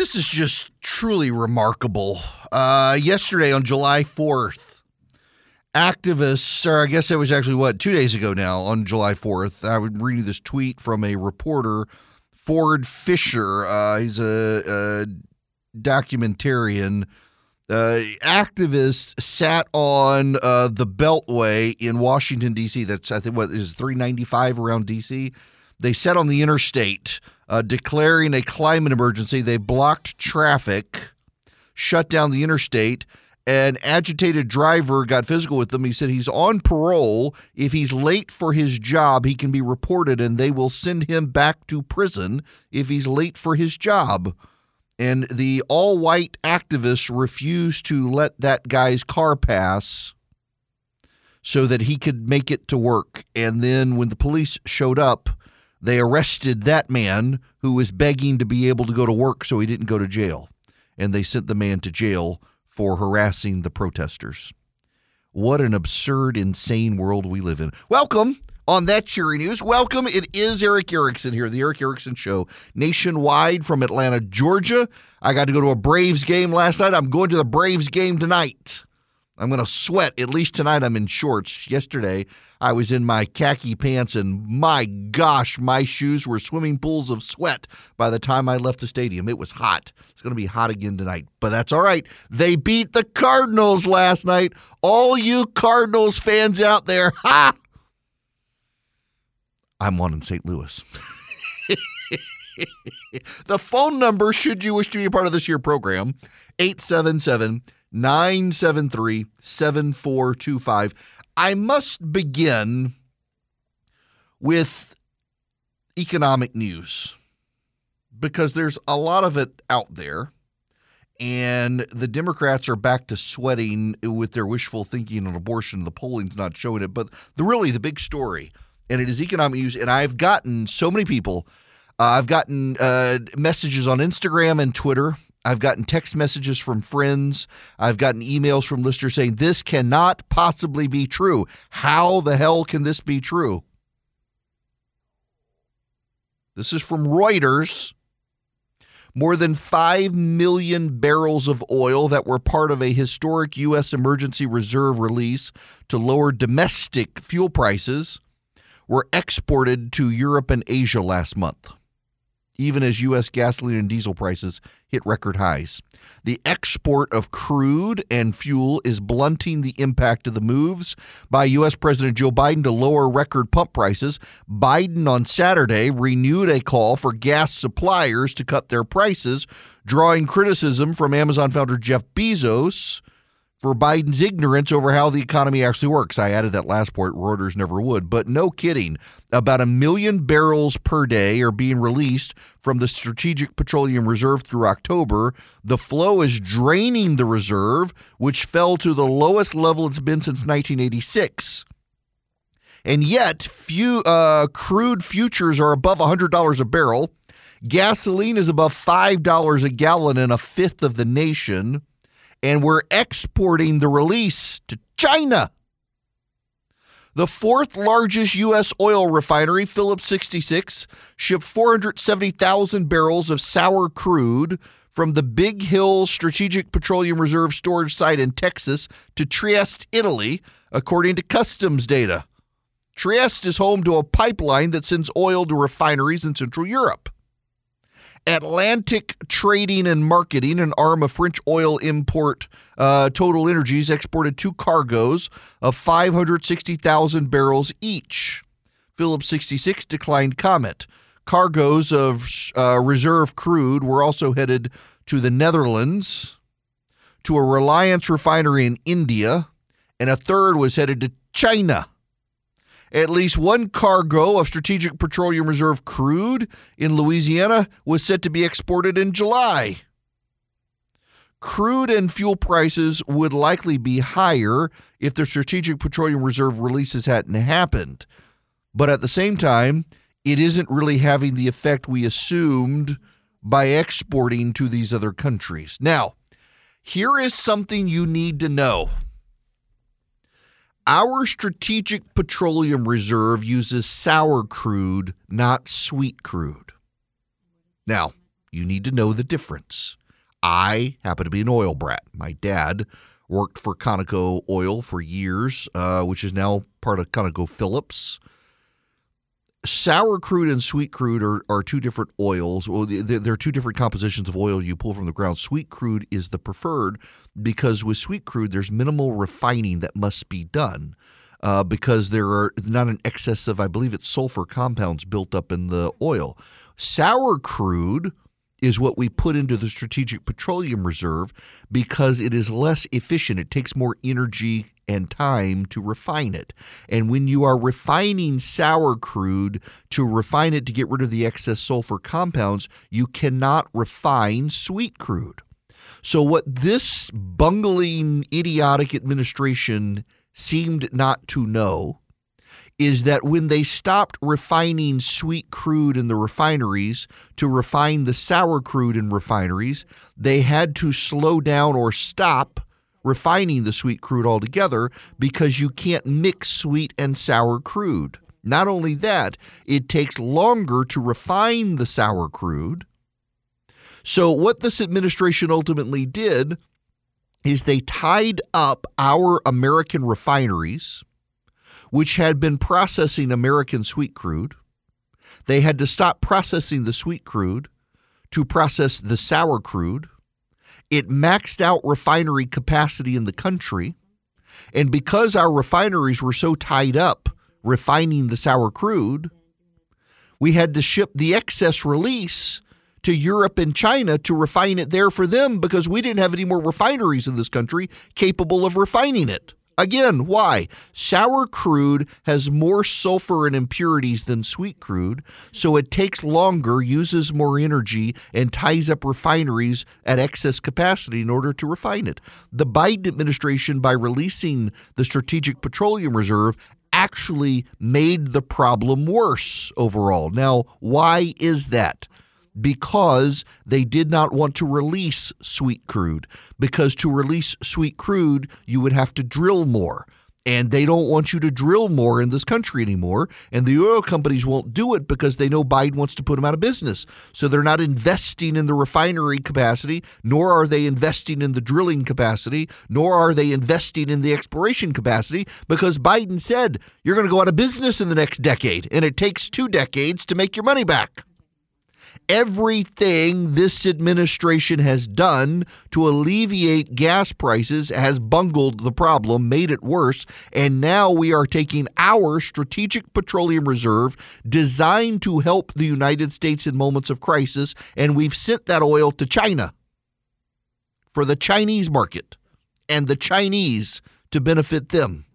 This is just truly remarkable. Uh, yesterday on July 4th, activists, or I guess it was actually what, two days ago now on July 4th, I would read you this tweet from a reporter, Ford Fischer. Uh, he's a, a documentarian. Uh, activists sat on uh, the Beltway in Washington, D.C. That's, I think, what is 395 around D.C. They sat on the interstate uh, declaring a climate emergency. They blocked traffic, shut down the interstate. An agitated driver got physical with them. He said he's on parole. If he's late for his job, he can be reported and they will send him back to prison if he's late for his job. And the all white activists refused to let that guy's car pass so that he could make it to work. And then when the police showed up, they arrested that man who was begging to be able to go to work so he didn't go to jail. And they sent the man to jail for harassing the protesters. What an absurd, insane world we live in. Welcome on that cheery news. Welcome. It is Erick Erickson here, the Erick Erickson Show, nationwide from Atlanta, Georgia. I got to go to a Braves game last night. I'm going to the Braves game tonight. I'm going to sweat. At least tonight I'm in shorts. Yesterday I was in my khaki pants, and my gosh, my shoes were swimming pools of sweat by the time I left the stadium. It was hot. It's going to be hot again tonight, but that's all right. They beat the Cardinals last night. All you Cardinals fans out there, ha! I'm one in St. Louis. the phone number, should you wish to be a part of this year program, 877- 973 7425. I must begin with economic news because there's a lot of it out there. And the Democrats are back to sweating with their wishful thinking on abortion. The polling's not showing it. But the really the big story, and it is economic news. And I've gotten so many people. Uh, I've gotten uh, messages on Instagram and Twitter I've gotten text messages from friends. I've gotten emails from listeners saying this cannot possibly be true. How the hell can this be true? This is from Reuters. More than 5 million barrels of oil that were part of a historic U.S. emergency reserve release to lower domestic fuel prices were exported to Europe and Asia last month even as U.S. gasoline and diesel prices hit record highs. The export of crude and fuel is blunting the impact of the moves by U.S. President Joe Biden to lower record pump prices. Biden on Saturday renewed a call for gas suppliers to cut their prices, drawing criticism from Amazon founder Jeff Bezos for Biden's ignorance over how the economy actually works. I added that last part, Reuters never would. But no kidding. About a million barrels per day are being released from the Strategic Petroleum Reserve through October. The flow is draining the reserve, which fell to the lowest level it's been since 1986. And yet, few uh, crude futures are above $100 a barrel. Gasoline is above $5 a gallon in a fifth of the nation and we're exporting the release to China. The fourth largest U.S. oil refinery, Phillips 66, shipped 470,000 barrels of sour crude from the Big Hill Strategic Petroleum Reserve storage site in Texas to Trieste, Italy, according to customs data. Trieste is home to a pipeline that sends oil to refineries in Central Europe. Atlantic Trading and Marketing, an arm of French oil import uh, Total Energies, exported two cargoes of 560,000 barrels each. Phillips 66 declined comment. Cargoes of uh, reserve crude were also headed to the Netherlands, to a Reliance refinery in India, and a third was headed to China. At least one cargo of Strategic Petroleum Reserve crude in Louisiana was set to be exported in July. Crude and fuel prices would likely be higher if the Strategic Petroleum Reserve releases hadn't happened. But at the same time, it isn't really having the effect we assumed by exporting to these other countries. Now, here is something you need to know. Our strategic petroleum reserve uses sour crude, not sweet crude. Now, You need to know the difference. I happen to be an oil brat. My dad worked for Conoco Oil for years, uh, which is now part of ConocoPhillips. Sour crude and sweet crude are, are two different oils. Well, they're two different compositions of oil you pull from the ground. Sweet crude is the preferred because with sweet crude, there's minimal refining that must be done. Uh, because there are not an excess of, I believe it's sulfur compounds built up in the oil. Sour crude is what we put into the Strategic Petroleum Reserve because it is less efficient. It takes more energy and time to refine it. And when you are refining sour crude to refine it to get rid of the excess sulfur compounds, you cannot refine sweet crude. So, what this bungling, idiotic administration seemed not to know is that when they stopped refining sweet crude in the refineries to refine the sour crude in refineries, they had to slow down or stop refining the sweet crude altogether because you can't mix sweet and sour crude. Not only that, it takes longer to refine the sour crude. So, what this administration ultimately did is they tied up our American refineries which had been processing American sweet crude. They had to stop processing the sweet crude to process the sour crude. It maxed out refinery capacity in the country. And because our refineries were so tied up refining the sour crude, we had to ship the excess release to Europe and China to refine it there for them because we didn't have any more refineries in this country capable of refining it. Again, why? Sour crude has more sulfur and impurities than sweet crude, so it takes longer, uses more energy, and ties up refineries at excess capacity in order to refine it. The Biden administration, by releasing the Strategic Petroleum Reserve, actually made the problem worse overall. Now, why is that? Because they did not want to release sweet crude. Because to release sweet crude, you would have to drill more. And they don't want you to drill more in this country anymore. And the oil companies won't do it because they know Biden wants to put them out of business. So they're not investing in the refinery capacity, nor are they investing in the drilling capacity, nor are they investing in the exploration capacity because Biden said you're going to go out of business in the next decade. And it takes two decades to make your money back everything this administration has done to alleviate gas prices has bungled the problem, made it worse, and now we are taking our strategic petroleum reserve designed to help the United States in moments of crisis, and we've sent that oil to China for the Chinese market and the Chinese to benefit them.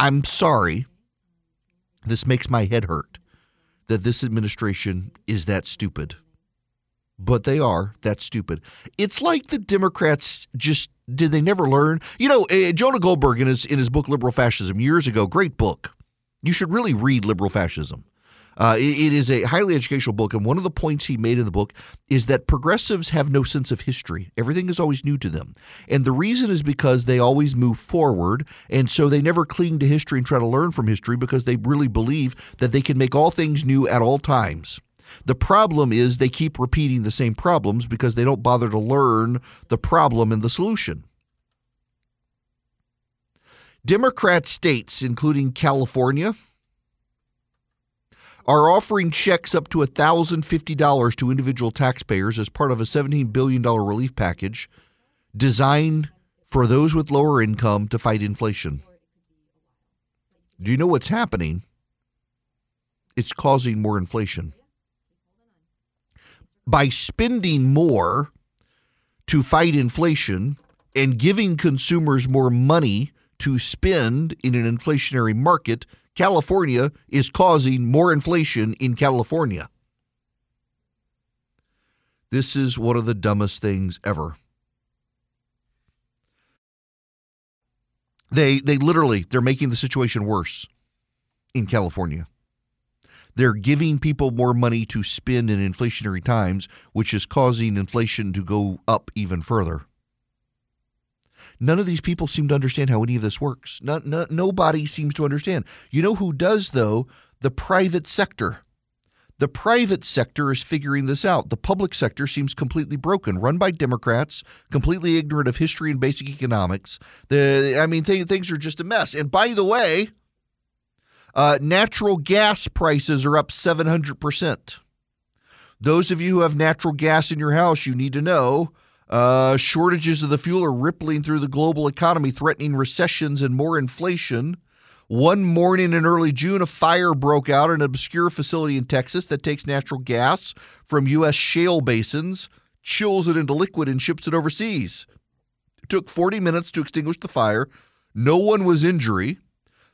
I'm sorry. This makes my head hurt that this administration is that stupid. But they are that stupid. It's like the Democrats just did they never learn? You know, uh, Jonah Goldberg in his in his book Liberal Fascism years ago, great book. You should really read Liberal Fascism. Uh, it, it is a highly educational book, and one of the points he made in the book is that progressives have no sense of history. Everything is always new to them. And the reason is because they always move forward, and so they never cling to history and try to learn from history because they really believe that they can make all things new at all times. The problem is they keep repeating the same problems because they don't bother to learn the problem and the solution. Democrat states, including California, are offering checks up to $1,050 to individual taxpayers as part of a $17 billion relief package designed for those with lower income to fight inflation. Do you know what's happening? It's causing more inflation. By spending more to fight inflation and giving consumers more money to spend in an inflationary market, California is causing more inflation in California. This is one of the dumbest things ever. They they literally they're making the situation worse in California. They're giving people more money to spend in inflationary times, which is causing inflation to go up even further. None of these people seem to understand how any of this works. Not, not, nobody seems to understand. You know who does, though? The private sector. The private sector is figuring this out. The public sector seems completely broken, run by Democrats, completely ignorant of history and basic economics. The I mean, th- things are just a mess. And by the way, uh, natural gas prices are up 700%. Those of you who have natural gas in your house, you need to know uh, shortages of the fuel are rippling through the global economy, threatening recessions and more inflation. One morning in early June, a fire broke out in an obscure facility in Texas that takes natural gas from U.S. shale basins, chills it into liquid, and ships it overseas. It took 40 minutes to extinguish the fire. No one was injured.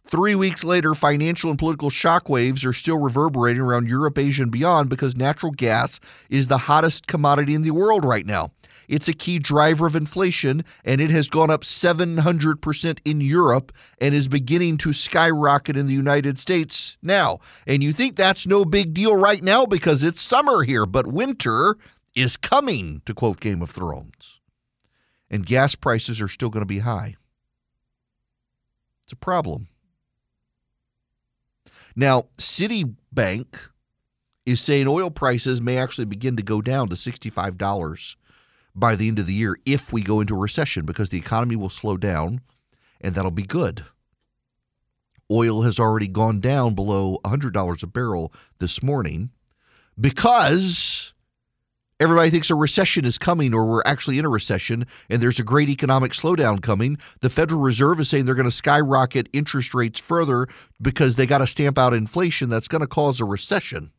Three weeks later, financial and political shockwaves are still reverberating around Europe, Asia, and beyond because natural gas is the hottest commodity in the world right now. It's a key driver of inflation, and it has gone up 700% in Europe and is beginning to skyrocket in the United States now. And you think that's no big deal right now because it's summer here, but winter is coming, to quote Game of Thrones. And gas prices are still going to be high. It's a problem. Now, Citibank is saying oil prices may actually begin to go down to $65 by the end of the year if we go into a recession because the economy will slow down and that'll be good. Oil has already gone down below $100 a barrel this morning because everybody thinks a recession is coming or we're actually in a recession and there's a great economic slowdown coming. The Federal Reserve is saying they're going to skyrocket interest rates further because they got to stamp out inflation that's going to cause a recession.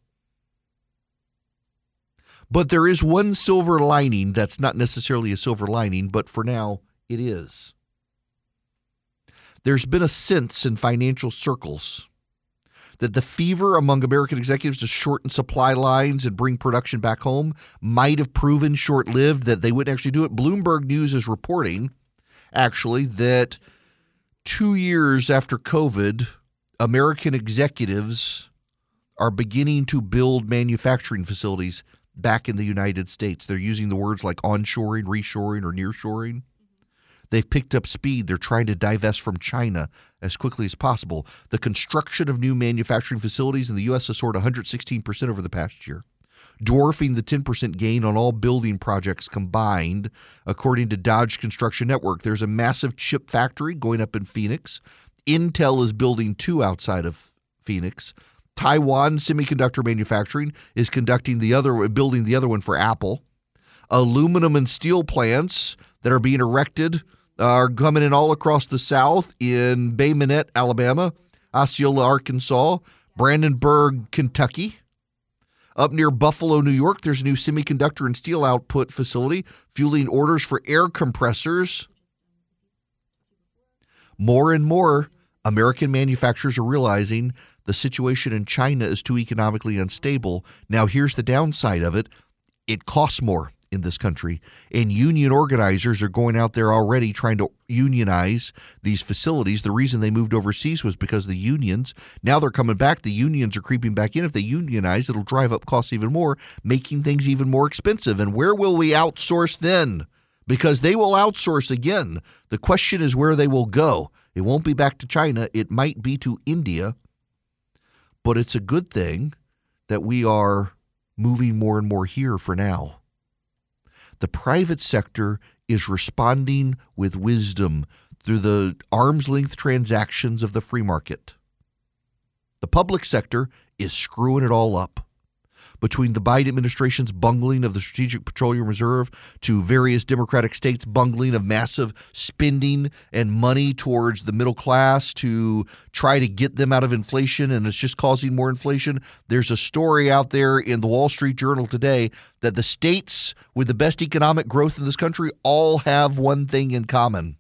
But there is one silver lining that's not necessarily a silver lining, but for now it is. There's been a sense in financial circles that the fever among American executives to shorten supply lines and bring production back home might have proven short lived, that they wouldn't actually do it. Bloomberg News is reporting, actually, that two years after COVID, American executives are beginning to build manufacturing facilities back in the United States. They're using the words like onshoring, reshoring, or nearshoring. They've picked up speed. They're trying to divest from China as quickly as possible. The construction of new manufacturing facilities in the U.S. has soared 116% over the past year, dwarfing the 10% gain on all building projects combined, according to Dodge Construction Network. There's a massive chip factory going up in Phoenix. Intel is building two outside of Phoenix. Taiwan Semiconductor Manufacturing is conducting the other, building the other one for Apple. Aluminum and steel plants that are being erected are coming in all across the South in Bay Minette, Alabama, Osceola, Arkansas, Brandenburg, Kentucky. Up near Buffalo, New York, there's a new semiconductor and steel output facility fueling orders for air compressors. More and more American manufacturers are realizing the situation in China is too economically unstable. Now, here's the downside of it it costs more in this country. And union organizers are going out there already trying to unionize these facilities. The reason they moved overseas was because the unions. Now they're coming back. The unions are creeping back in. If they unionize, it'll drive up costs even more, making things even more expensive. And where will we outsource then? Because they will outsource again. The question is where they will go. It won't be back to China. It might be to India but it's a good thing that we are moving more and more here for now. The private sector is responding with wisdom through the arm's length transactions of the free market. The public sector is screwing it all up between the Biden administration's bungling of the Strategic Petroleum Reserve to various Democratic states' bungling of massive spending and money towards the middle class to try to get them out of inflation, and it's just causing more inflation. There's a story out there in the Wall Street Journal today that the states with the best economic growth in this country all have one thing in common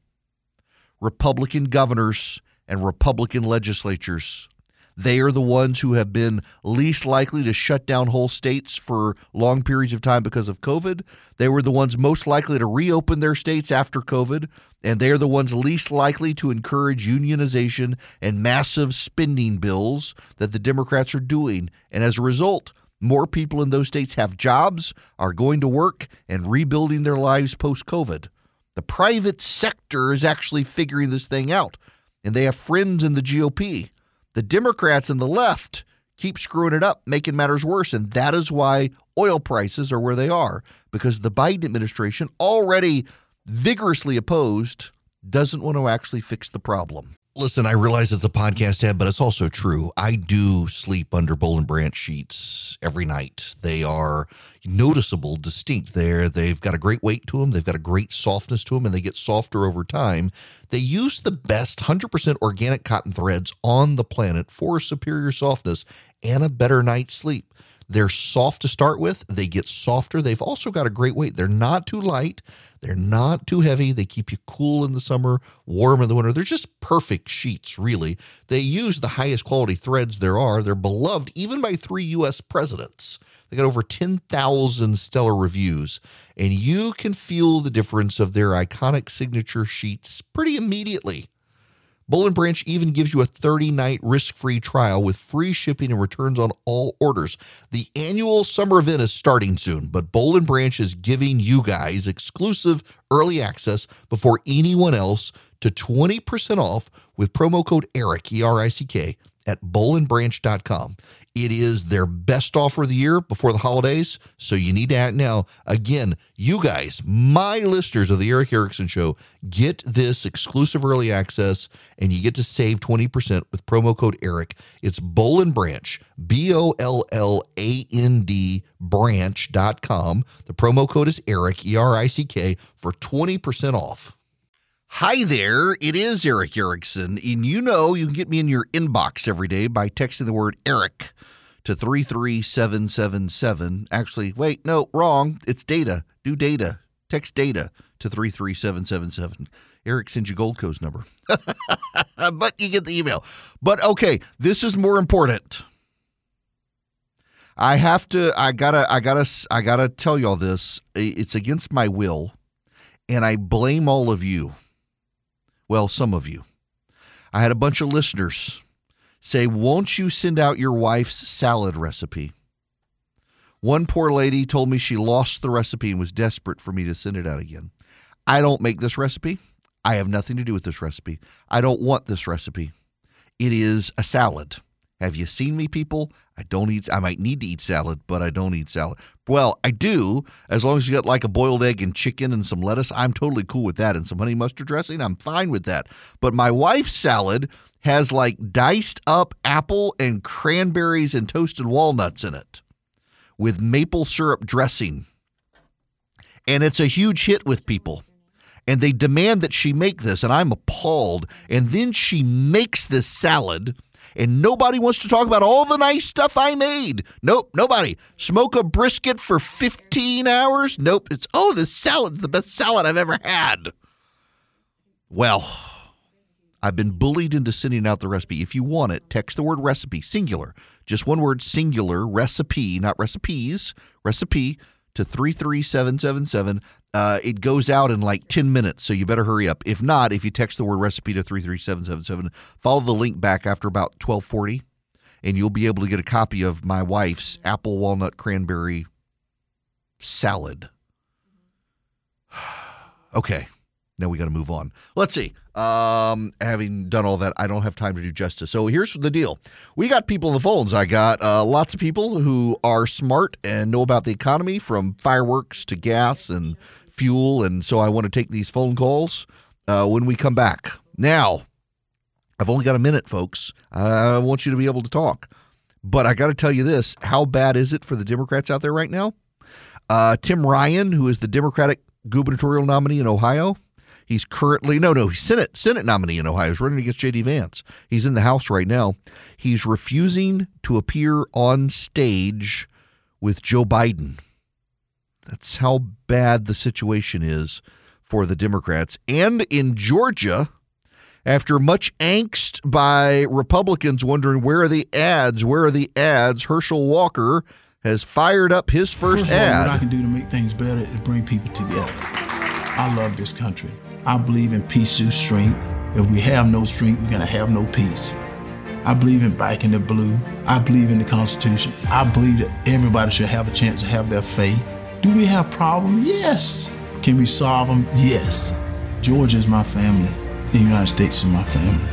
Republican governors and Republican legislatures. They are the ones who have been least likely to shut down whole states for long periods of time because of COVID. They were the ones most likely to reopen their states after COVID. And they are the ones least likely to encourage unionization and massive spending bills that the Democrats are doing. And as a result, more people in those states have jobs, are going to work, and rebuilding their lives post COVID. The private sector is actually figuring this thing out, and they have friends in the GOP. The Democrats and the left keep screwing it up, making matters worse. And that is why oil prices are where they are, because the Biden administration, already vigorously opposed, doesn't want to actually fix the problem. Listen, I realize it's a podcast ad, but it's also true. I do sleep under and Branch sheets every night. They are noticeable, distinct. There, they've got a great weight to them. They've got a great softness to them, and they get softer over time. They use the best 100% organic cotton threads on the planet for superior softness and a better night's sleep. They're soft to start with. They get softer. They've also got a great weight. They're not too light. They're not too heavy. They keep you cool in the summer, warm in the winter. They're just perfect sheets, really. They use the highest quality threads there are. They're beloved even by three U.S. presidents. They got over 10,000 stellar reviews, and you can feel the difference of their iconic signature sheets pretty immediately. Boll and Branch even gives you a 30 night risk free trial with free shipping and returns on all orders. The annual summer event is starting soon, but Boll and Branch is giving you guys exclusive early access before anyone else to 20% off with promo code ERICK, E R I C K, at bollandbranch.com. It is their best offer of the year before the holidays, so you need to act now. Again, you guys, my listeners of the Erick Erickson Show, get this exclusive early access and you get to save 20% with promo code ERICK. It's Boll and Branch, B O L L A N D branch.com. The promo code is ERICK, E R I C K, for 20% off. Hi there, it is Erick Erickson, and you know you can get me in your inbox every day by texting the word Eric to 33777. Actually, wait, no, wrong. It's data. Do data. Text data to 33777. Eric sends you Gold Coast number. but you get the email. But okay, this is more important. I have to I got to I got to I got to tell y'all this. It's against my will and I blame all of you. Well, some of you. I had a bunch of listeners say, Won't you send out your wife's salad recipe? One poor lady told me she lost the recipe and was desperate for me to send it out again. I don't make this recipe. I have nothing to do with this recipe. I don't want this recipe. It is a salad. Have you seen me, people? I don't eat. I might need to eat salad, but I don't eat salad. Well, I do, as long as you got like a boiled egg and chicken and some lettuce. I'm totally cool with that, and some honey mustard dressing. I'm fine with that. But my wife's salad has like diced up apple and cranberries and toasted walnuts in it, with maple syrup dressing, and it's a huge hit with people and they demand that she make this, and I'm appalled. And then she makes this salad, and nobody wants to talk about all the nice stuff I made. Nope, nobody. Smoke a brisket for 15 hours? Nope. It's, oh, this salad's the best salad I've ever had. Well, I've been bullied into sending out the recipe. If you want it, text the word recipe, singular, just one word, singular, recipe, not recipes, recipe to 33777. Uh, it goes out in like 10 minutes, so you better hurry up. If not, if you text the word recipe to 33777, follow the link back after about 1240, and you'll be able to get a copy of my wife's apple walnut cranberry salad. okay. Now we got to move on. Let's see. Um, having done all that, I don't have time to do justice. So here's the deal: we got people on the phones. I got uh, lots of people who are smart and know about the economy, from fireworks to gas and fuel, and so I want to take these phone calls uh, when we come back. Now, I've only got a minute, folks. I want you to be able to talk, but I got to tell you this: how bad is it for the Democrats out there right now? Uh, Tim Ryan, who is the Democratic gubernatorial nominee in Ohio. He's currently no, no, he's Senate Senate nominee in Ohio. He's running against J.D. Vance. He's in the House right now. He's refusing to appear on stage with Joe Biden. That's how bad the situation is for the Democrats. And in Georgia, after much angst by Republicans wondering where are the ads, where are the ads, Herschel Walker has fired up his first, First all, ad. what I can do to make things better is bring people together. I love this country. I believe in peace through strength. If we have no strength, we're gonna have no peace. I believe in backing the blue. I believe in the Constitution. I believe that everybody should have a chance to have their faith. Do we have problems? Yes. Can we solve them? Yes. Georgia is my family. The United States is my family.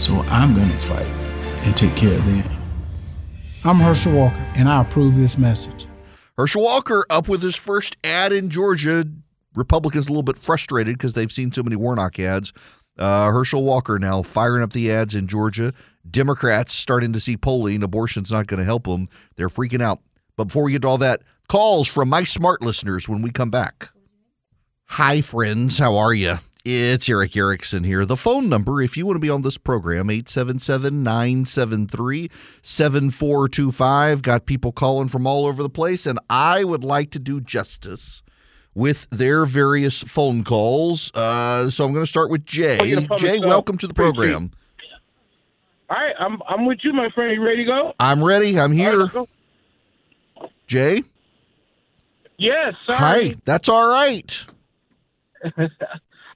So I'm gonna fight and take care of them. I'm Herschel Walker, and I approve this message. Herschel Walker up with his first ad in Georgia. Republicans a little bit frustrated because they've seen so many Warnock ads. Uh, Herschel Walker now firing up the ads in Georgia. Democrats starting to see polling. Abortion's not going to help them. They're freaking out. But before we get to all that, calls from my smart listeners when we come back. Hi, friends. How are you? It's Erick Erickson here. The phone number, if you want to be on this program, 877 973 7425. Got people calling from all over the place, and I would like to do justice with their various phone calls. Uh, so I'm going to start with Jay. Jay, welcome to the program. All right, I'm I'm with you, my friend. You ready to go? I'm ready. I'm here. Right, Jay? Yes. Sorry. Hi. That's all right.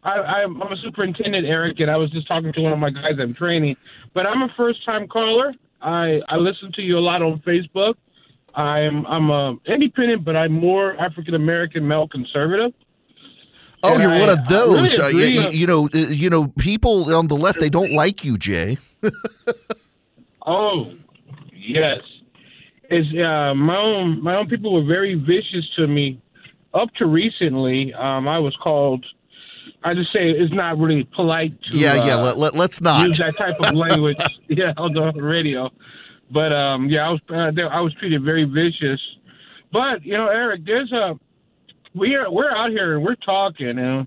I, am a superintendent, Eric, and I was just talking to one of my guys I'm training. But I'm a first time caller. I, I listen to you a lot on Facebook. I'm I'm a independent, but I'm more African American male conservative. Oh, And you're I- one of those. really Uh, you, you know, uh, you know, people on the left they don't like you, Jay. Oh, yes. Is uh, my own my own people were very vicious to me up to recently. Um, I was called. I just say it's not really polite to yeah, yeah. uh, Let, let, let's not. use that type of language. yeah, on the radio. But um, yeah, I was uh, I was treated very vicious. But you know, Eric, there's a we are we're out here and we're talking and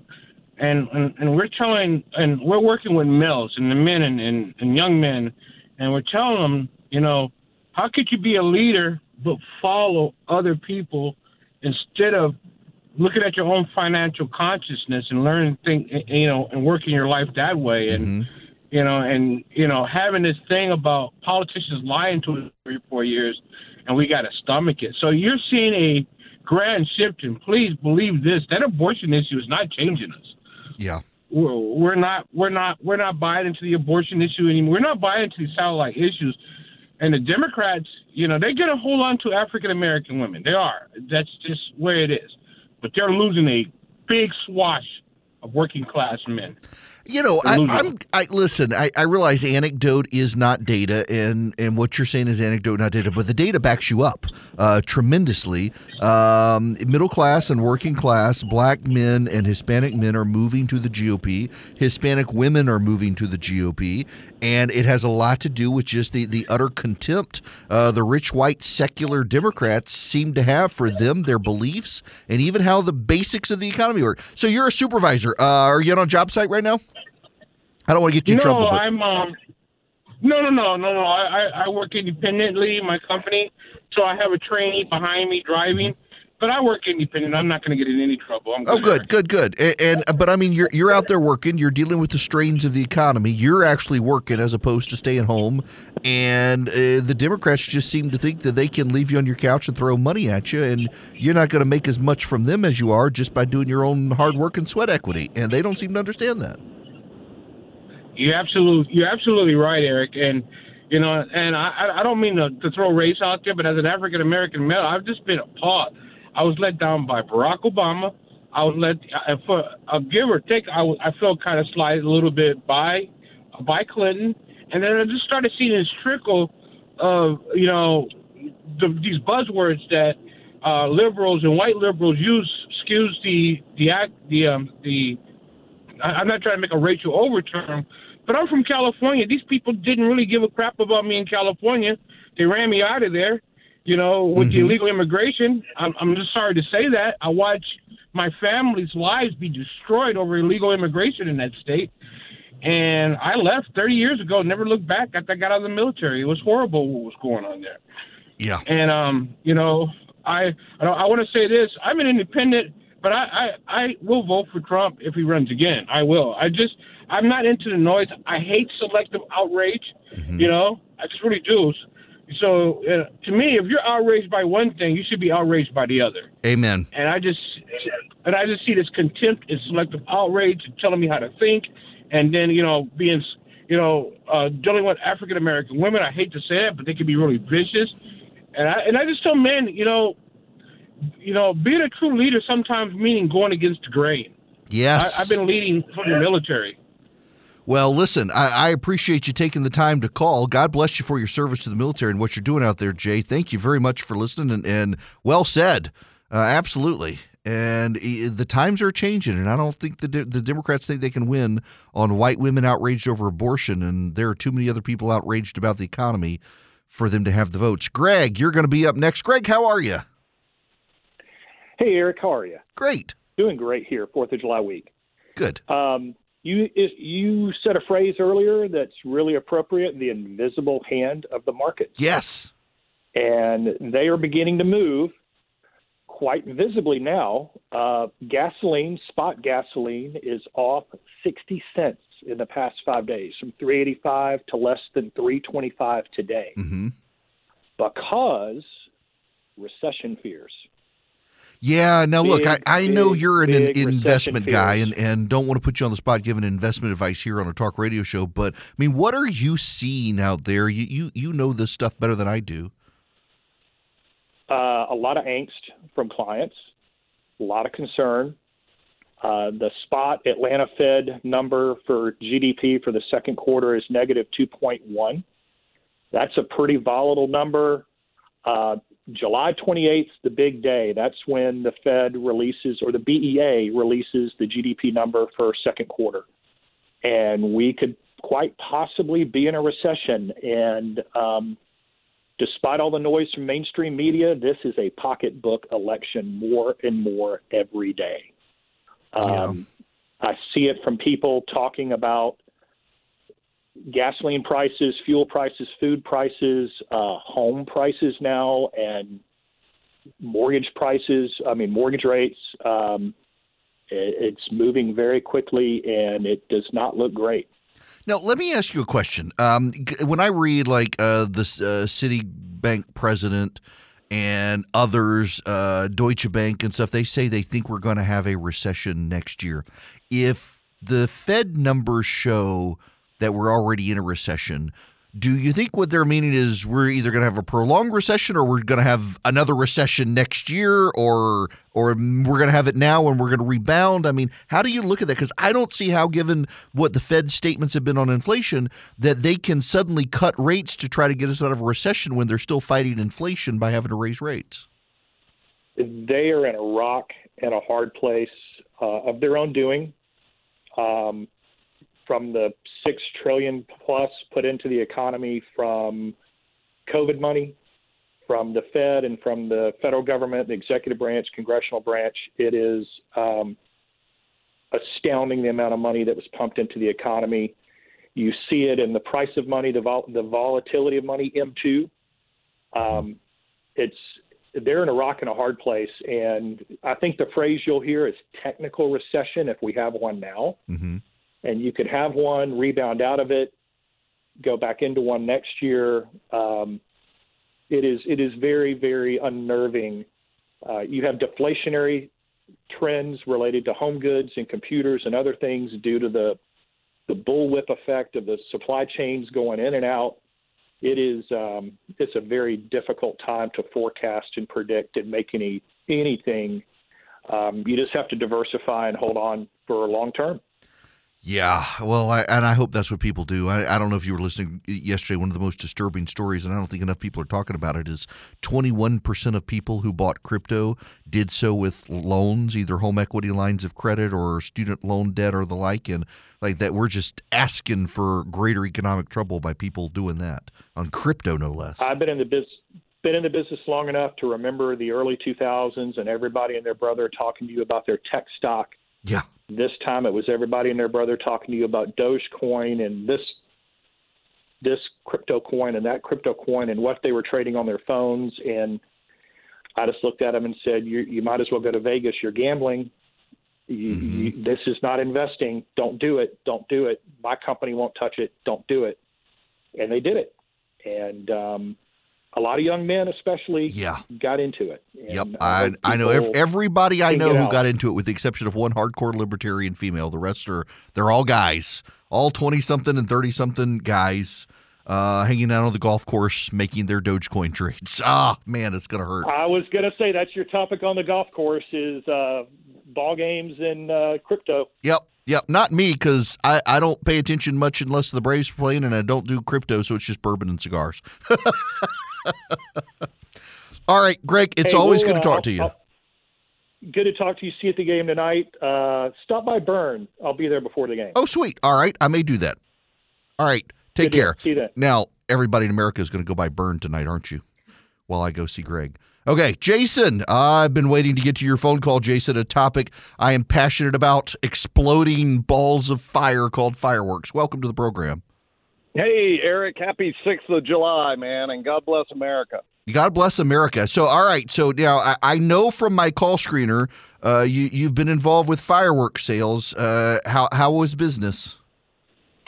and and, and we're telling and we're working with males and the men and, and, and young men and we're telling them, you know, how could you be a leader but follow other people instead of looking at your own financial consciousness and learning think you know and working your life that way and Mhm. You know, and you know, having this thing about politicians lying to us every four years, and we got to stomach it. So you're seeing a grand shift, and please believe this: that abortion issue is not changing us. Yeah. We're, we're not, we're not, we're not buying into the abortion issue anymore. We're not buying into these satellite issues. And the Democrats, you know, they're going to hold on to African American women. They are. That's just where it is. But they're losing a big swash of working class men. You know, I, I'm. I listen. I, I realize anecdote is not data, and and what you're saying is anecdote, not data. But the data backs you up uh, tremendously. Um, middle class and working class, black men and Hispanic men are moving to the GOP. Hispanic women are moving to the GOP, and it has a lot to do with just the the utter contempt uh, the rich white secular Democrats seem to have for them, their beliefs, and even how the basics of the economy work. So you're a supervisor. Uh, are you on a job site right now? I don't want to get you in no, trouble, but I'm um. No, no, no, no, no. I, I work independently in my company, so I have a trainee behind me driving. But I work independent. I'm not going to get in any trouble. I'm oh, good. good, good, good. And, and but I mean, you're you're out there working. You're dealing with the strains of the economy. You're actually working as opposed to staying home. And uh, the Democrats just seem to think that they can leave you on your couch and throw money at you, and you're not going to make as much from them as you are just by doing your own hard work and sweat equity. And they don't seem to understand that. You're absolutely you're absolutely right, Eric. And you know, and I I- I don't mean to, to throw race out there, but as an African American male, I've just been appalled. I was let down by Barack Obama. I was let uh, for a give or take. I, I felt kind of slighted a little bit by by Clinton, and then I just started seeing this trickle of you know the, these buzzwords that uh, liberals and white liberals use. Excuse the the act the um, the I- I'm not trying to make a racial overturn, but I'm from California. These people didn't really give a crap about me in California. They ran me out of there, you know, with the illegal immigration. I'm, I'm just sorry to say that. I watched my family's lives be destroyed over illegal immigration in that state. And I left 30 years ago, never looked back after I got out of the military. It was horrible what was going on there. Yeah. And um, you know, I I, I want to say this: I'm an independent, but I, I I will vote for Trump if he runs again. I will. I just I'm not into the noise. I hate selective outrage. You know, I just really do. So uh, to me, if you're outraged by one thing, you should be outraged by the other. Amen. And I just and I just see this contempt and selective outrage and telling me how to think, and then you know being you know uh, dealing with African American women. I hate to say it, but they can be really vicious. And I and I just tell men, you know, you know, being a true leader sometimes meaning going against the grain. Yes. I, I've been leading from the military. Well, listen, I, I, appreciate you taking the time to call. God bless you for your service to the military and what you're doing out there, Jay. Thank you very much for listening and, and well said. Uh, absolutely. And the times are changing, and I don't think the the Democrats think they can win on white women outraged over abortion, and there are too many other people outraged about the economy for them to have the votes. Greg, you're going to be up next. Greg, how are you? Hey, Eric, how are you? Great. Doing great here, Fourth of July week. Good. Um, you you said a phrase earlier that's really appropriate: the invisible hand of the market. Yes, and they are beginning to move quite visibly now. Uh, gasoline, spot gasoline, is off sixty cents in the past five days, from three eighty five to less than three twenty five today, mm-hmm. because recession fears. Yeah. Now, big, look, I, I big, know you're an, investment guy and, and don't want to put you on the spot giving investment advice here on a talk radio show. But I mean, what are you seeing out there? You you, you know this stuff better than I do. Uh, a lot of angst from clients, a lot of concern. Uh, the spot Atlanta Fed number for GDP for the second quarter is negative 2.1. That's a pretty volatile number. Uh, July 28th, the big day. That's when the Fed releases, or the BEA releases the GDP number for second quarter. And we could quite possibly be in a recession. And um, despite all the noise from mainstream media, this is a pocketbook election more and more every day. Um, yeah. I see it from people talking about gasoline prices, fuel prices, food prices, uh, home prices now, and mortgage prices. I mean, mortgage rates. Um, it, it's moving very quickly, and it does not look great. Now, let me ask you a question. Um, when I read like uh, the uh, Citibank president and others, uh, Deutsche Bank and stuff, they say they think we're going to have a recession next year. If the Fed numbers show that we're already in a recession. Do you think what they're meaning is we're either going to have a prolonged recession or we're going to have another recession next year or or we're going to have it now and we're going to rebound? I mean, how do you look at that cuz I don't see how given what the Fed statements have been on inflation that they can suddenly cut rates to try to get us out of a recession when they're still fighting inflation by having to raise rates. They are in a rock and a hard place uh, of their own doing. Um, from the six trillion plus put into the economy from COVID money, from the Fed and from the federal government, the executive branch, congressional branch. It is um, astounding the amount of money that was pumped into the economy. You see it in the price of money, the, vol- the volatility of money, M2. Um, it's they're in a rock and a hard place, and I think the phrase you'll hear is technical recession if we have one now. Mm-hmm and you could have one rebound out of it, go back into one next year. Um, it is it is very very unnerving. Uh, you have deflationary trends related to home goods and computers and other things due to the the bullwhip effect of the supply chains going in and out. It is um, it's a very difficult time to forecast and predict and make any anything. Um, you just have to diversify and hold on for long term. Yeah, well, I, and I hope that's what people do. I, I don't know if you were listening yesterday. One of the most disturbing stories, and I don't think enough people are talking about it, is 21% of people who bought crypto did so with loans, either home equity lines of credit or student loan debt or the like. And like that, we're just asking for greater economic trouble by people doing that on crypto, no less. I've been in the business. Been in the business long enough to remember the early 2000s and everybody and their brother talking to you about their tech stock. Yeah this time it was everybody and their brother talking to you about Dogecoin and this this crypto coin and that crypto coin and what they were trading on their phones. And I just looked at them and said, "You you might as well go to Vegas. You're gambling. You, mm-hmm. you, this is not investing. Don't do it. Don't do it. My company won't touch it. Don't do it." And they did it. And um, a lot of young men, especially, yeah. got into it. yep, I, I know everybody I know who got into it, with the exception of one hardcore libertarian female. The rest are they're all guys, all twenty something and thirty something guys, uh, hanging out on the golf course, making their Dogecoin trades. Ah, man, it's gonna hurt. I was gonna say that's your topic on the golf course is uh, ball games and uh, crypto. Yep, Yep, not me because I, I don't pay attention much unless the Braves are playing, and I don't do crypto, so it's just bourbon and cigars. All right, Greg, it's Hey, always we'll, good to uh, talk to you. I'll- Good to talk to you. See you at the game tonight. Uh, stop by Burn. I'll be there before the game. oh, sweet. All right, I may do that. All right, take Good care. See you then. Now, everybody in America is going to go by Burn tonight, aren't you? While I go see Greg. Okay, Jason, I've been waiting to get to your phone call, Jason. A topic I am passionate about exploding balls of fire called fireworks. Welcome to the program. Hey, Erick, happy 6th of July, man, and God bless America. God bless America. So, all right. So now I, I know from my call screener, uh, you you've been involved with fireworks sales. Uh, how how was business?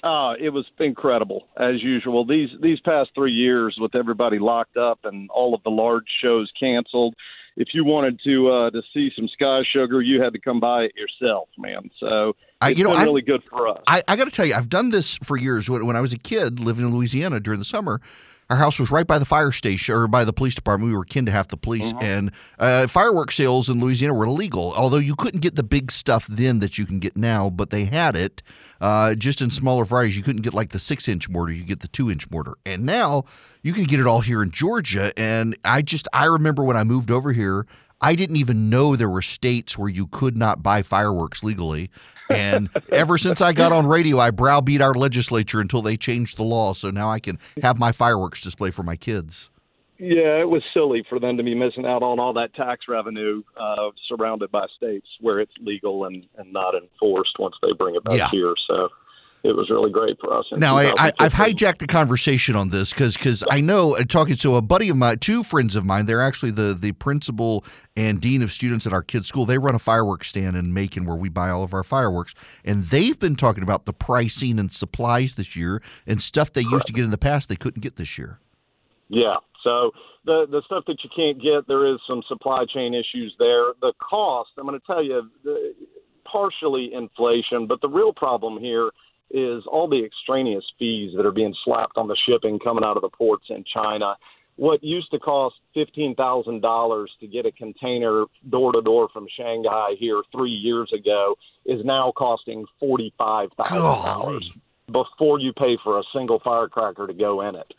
Uh, it was incredible, as usual. These these past three years with everybody locked up and all of the large shows canceled, if you wanted to uh, to see some Sky Sugar, you had to come by it yourself, man. So I- you know, I've- really good for us. I, I got to tell you, I've done this for years. When, when I was a kid living in Louisiana during the summer, our house was right by the fire station or by the police department. We were kin to half the police, and uh, fireworks sales in Louisiana were illegal. Although you couldn't get the big stuff then that you can get now, but they had it uh, just in smaller varieties. You couldn't get like the six inch mortar; you get the two inch mortar, and now you can get it all here in Georgia. And I just I remember when I moved over here. I didn't even know there were states where you could not buy fireworks legally. And ever since I got on radio, I browbeat our legislature until they changed the law. So now I can have my fireworks display for my kids. Yeah, it was silly for them to be missing out on all that tax revenue uh, surrounded by states where it's legal and, and not enforced once they bring it back Yeah. here. So it was really great for us. Now I, I, I've hijacked the conversation on this because because I know uh, talking to a buddy of mine, two friends of mine. They're actually the the principal and dean of students at our kids' school. They run a fireworks stand in Macon where we buy all of our fireworks, and they've been talking about the pricing and supplies this year and stuff they used to get in the past they couldn't get this year. Yeah. So the the stuff that you can't get, there is some supply chain issues there. The cost, I'm going to tell you, the, partially inflation, but the real problem here is all the extraneous fees that are being slapped on the shipping coming out of the ports in China. What used to cost fifteen thousand dollars to get a container door to door from Shanghai here three years ago is now costing forty five thousand dollars before you pay for a single firecracker to go in it.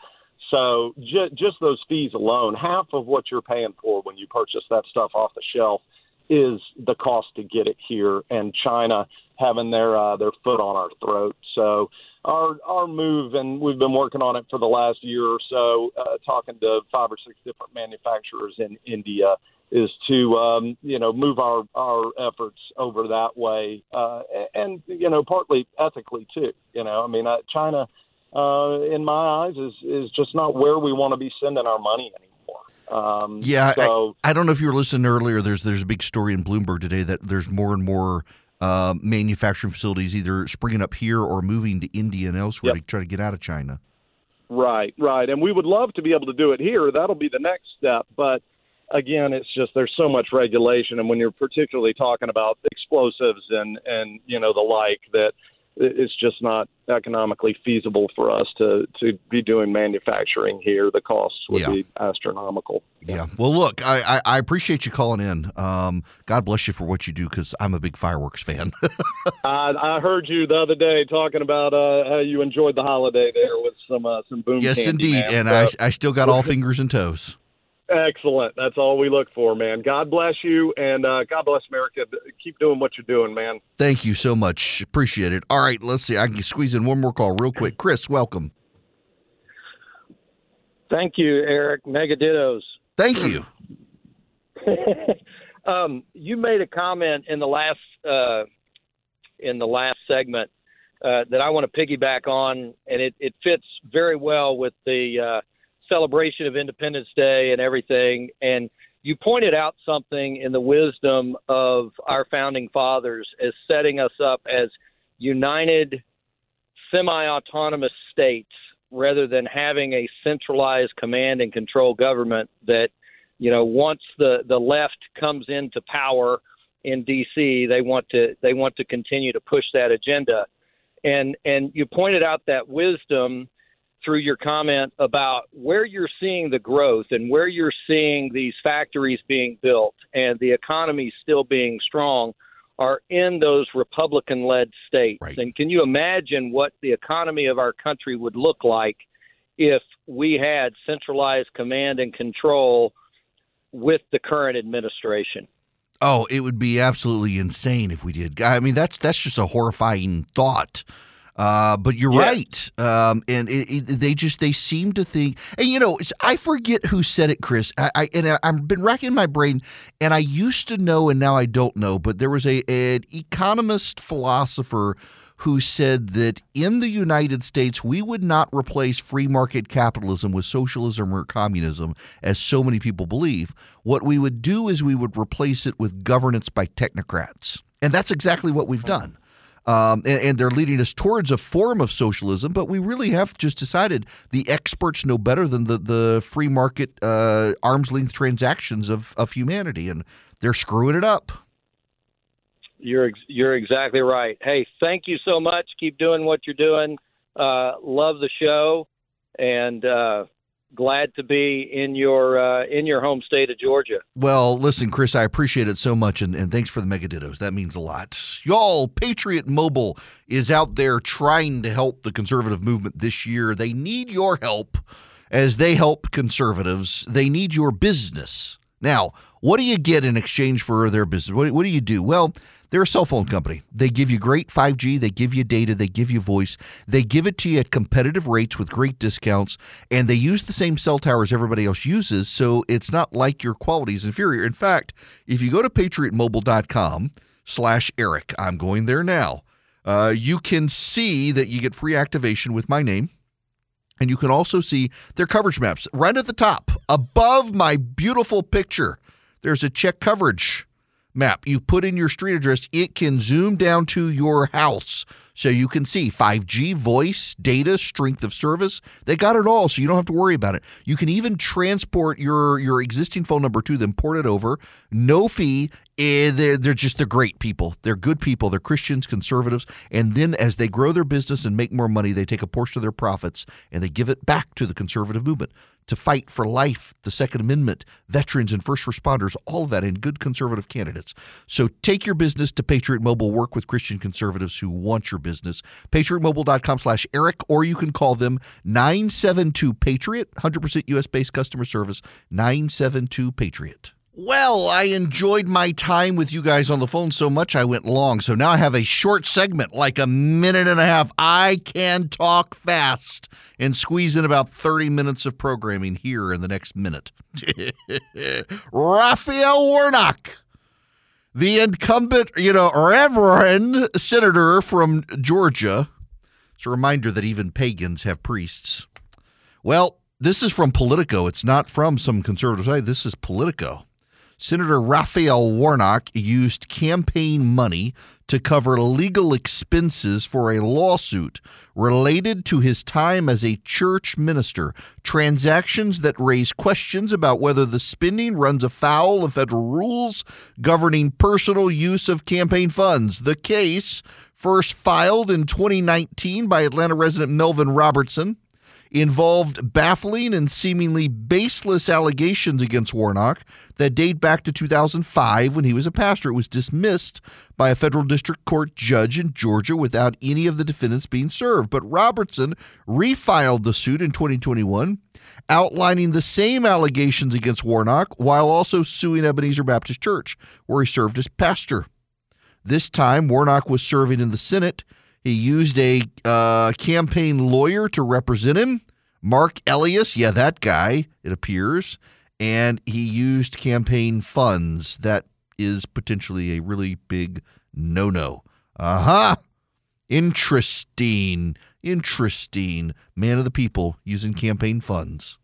So ju- just those fees alone, half of what you're paying for when you purchase that stuff off the shelf is the cost to get it here, and China having their uh, their foot on our throat. So our our move, and we've been working on it for the last year or so, uh, talking to five or six different manufacturers in India, is to um, you know move our our efforts over that way, uh, and you know partly ethically too. You know, I mean, uh, China, uh, in my eyes, is is just not where we want to be sending our money anymore. Um, Yeah, so I don't know if you were listening earlier. There's there's a big story in Bloomberg today that there's more and more uh, manufacturing facilities either springing up here or moving to India and elsewhere Yep. to try to get out of China. Right, right. And we would love to be able to do it here. That'll be the next step. But again, it's just there's so much regulation, and when you're particularly talking about explosives and and you know the like, that it's just not economically feasible for us to to be doing manufacturing here. The costs would Yeah. be astronomical. Yeah. Well, look, I, I, I appreciate you calling in. Um, God bless you for what you do because I'm a big fireworks fan. I, I heard you the other day talking about uh, how you enjoyed the holiday there with some uh, some boom. yes, indeed. man. And So- I, I still got all fingers and toes. Excellent. That's all we look for, man. God bless you, and uh, God bless America. Keep doing what you're doing, man. Thank you so much. Appreciate it. All right, let's see. I can squeeze in one more call real quick. Chris, welcome. Thank you, Erick. Mega dittos. Thank you. um, you made a comment in the last uh, in the last segment uh, that I want to piggyback on, and it, it fits very well with the uh, celebration of Independence Day and everything. And you pointed out something in the wisdom of our founding fathers as setting us up as united, semi-autonomous states rather than having a centralized command and control government that you know once the the left comes into power in DC they want to they want to continue to push that agenda and and you pointed out that wisdom through your comment about where you're seeing the growth and where you're seeing these factories being built and the economy still being strong are in those Republican led states. Right. And can you imagine what the economy of our country would look like if we had centralized command and control with the current administration? Oh, it would be absolutely insane if we did. I mean, that's that's just a horrifying thought. Uh, but you're Yeah. right, um, and it, it, they just they seem to think, and you know, it's- I forget who said it, Chris. I, I and I, I've been racking my brain, and I used to know, and now I don't know. But there was a an economist philosopher who said that in the United States we would not replace free market capitalism with socialism or communism, as so many people believe. What we would do is we would replace it with governance by technocrats, and that's exactly what we've done um, and, and they're leading us towards a form of socialism. But we really have just decided the experts know better than the the free market uh, arm's length transactions of of humanity, and they're screwing it up. You're ex- you're exactly right. Hey, thank you so much. Keep doing what you're doing. Uh, love the show, and uh, glad to be in your uh, in your home state of Georgia. Well, listen, Chris, I appreciate it so much, and, and thanks for the mega dittos. That means a lot. Y'all, Patriot Mobile is out there trying to help the conservative movement this year. They need your help as they help conservatives. They need your business. Now, what do you get in exchange for their business? What, what do you do? Well, they're a cell phone company. They give you great 5G, they give you data, they give you voice, they give it to you at competitive rates with great discounts, and they use the same cell towers everybody else uses, so it's not like your quality is inferior. In fact, if you go to patriotmobile.com slash Erick, I'm going there now, uh, you can see that you get free activation with my name. And you can also see their coverage maps right at the top, above my beautiful picture. There's a check coverage map. You put in your street address, it can zoom down to your house so you can see 5G, voice, data, strength of service. They got it all, so you don't have to worry about it. You can even transport your your existing phone number to them, port it over, no fee. Eh, They're, they're just they're great people. They're good people. They're Christians, conservatives, and then as they grow their business and make more money, they take a portion of their profits and they give it back to the conservative movement to fight for life, the Second Amendment, veterans and first responders, all of that, and good conservative candidates. So take your business to Patriot Mobile. Work with Christian conservatives who want your business. PatriotMobile.com slash Erick, or you can call them 972 Patriot, 100% US based customer service, 972 Patriot. Well, I enjoyed my time with you guys on the phone so much I went long. So now I have a short segment, like a minute and a half. I can talk fast and squeeze in about 30 minutes of programming here in the next minute. Raphael Warnock, the incumbent, you know, Reverend Senator from Georgia. It's a reminder that even pagans have priests. Well, this is from Politico. It's not from some conservative site. This is Politico. Senator Raphael Warnock used campaign money to cover legal expenses for a lawsuit related to his time as a church minister, transactions that raise questions about whether the spending runs afoul of federal rules governing personal use of campaign funds. The case, first filed in 2019 by Atlanta resident Melvin Robertson, involved baffling and seemingly baseless allegations against Warnock that date back to 2005 when he was a pastor. It was dismissed by a federal district court judge in Georgia without any of the defendants being served. But Robertson refiled the suit in 2021, outlining the same allegations against Warnock while also suing Ebenezer Baptist Church, where he served as pastor. This time, Warnock was serving in the Senate. He used a uh, campaign lawyer to represent him, Marc Elias. Yeah, that guy, it appears. And he used campaign funds. That is potentially a really big no no. Uh huh. Interesting. Interesting. Man of the people using campaign funds.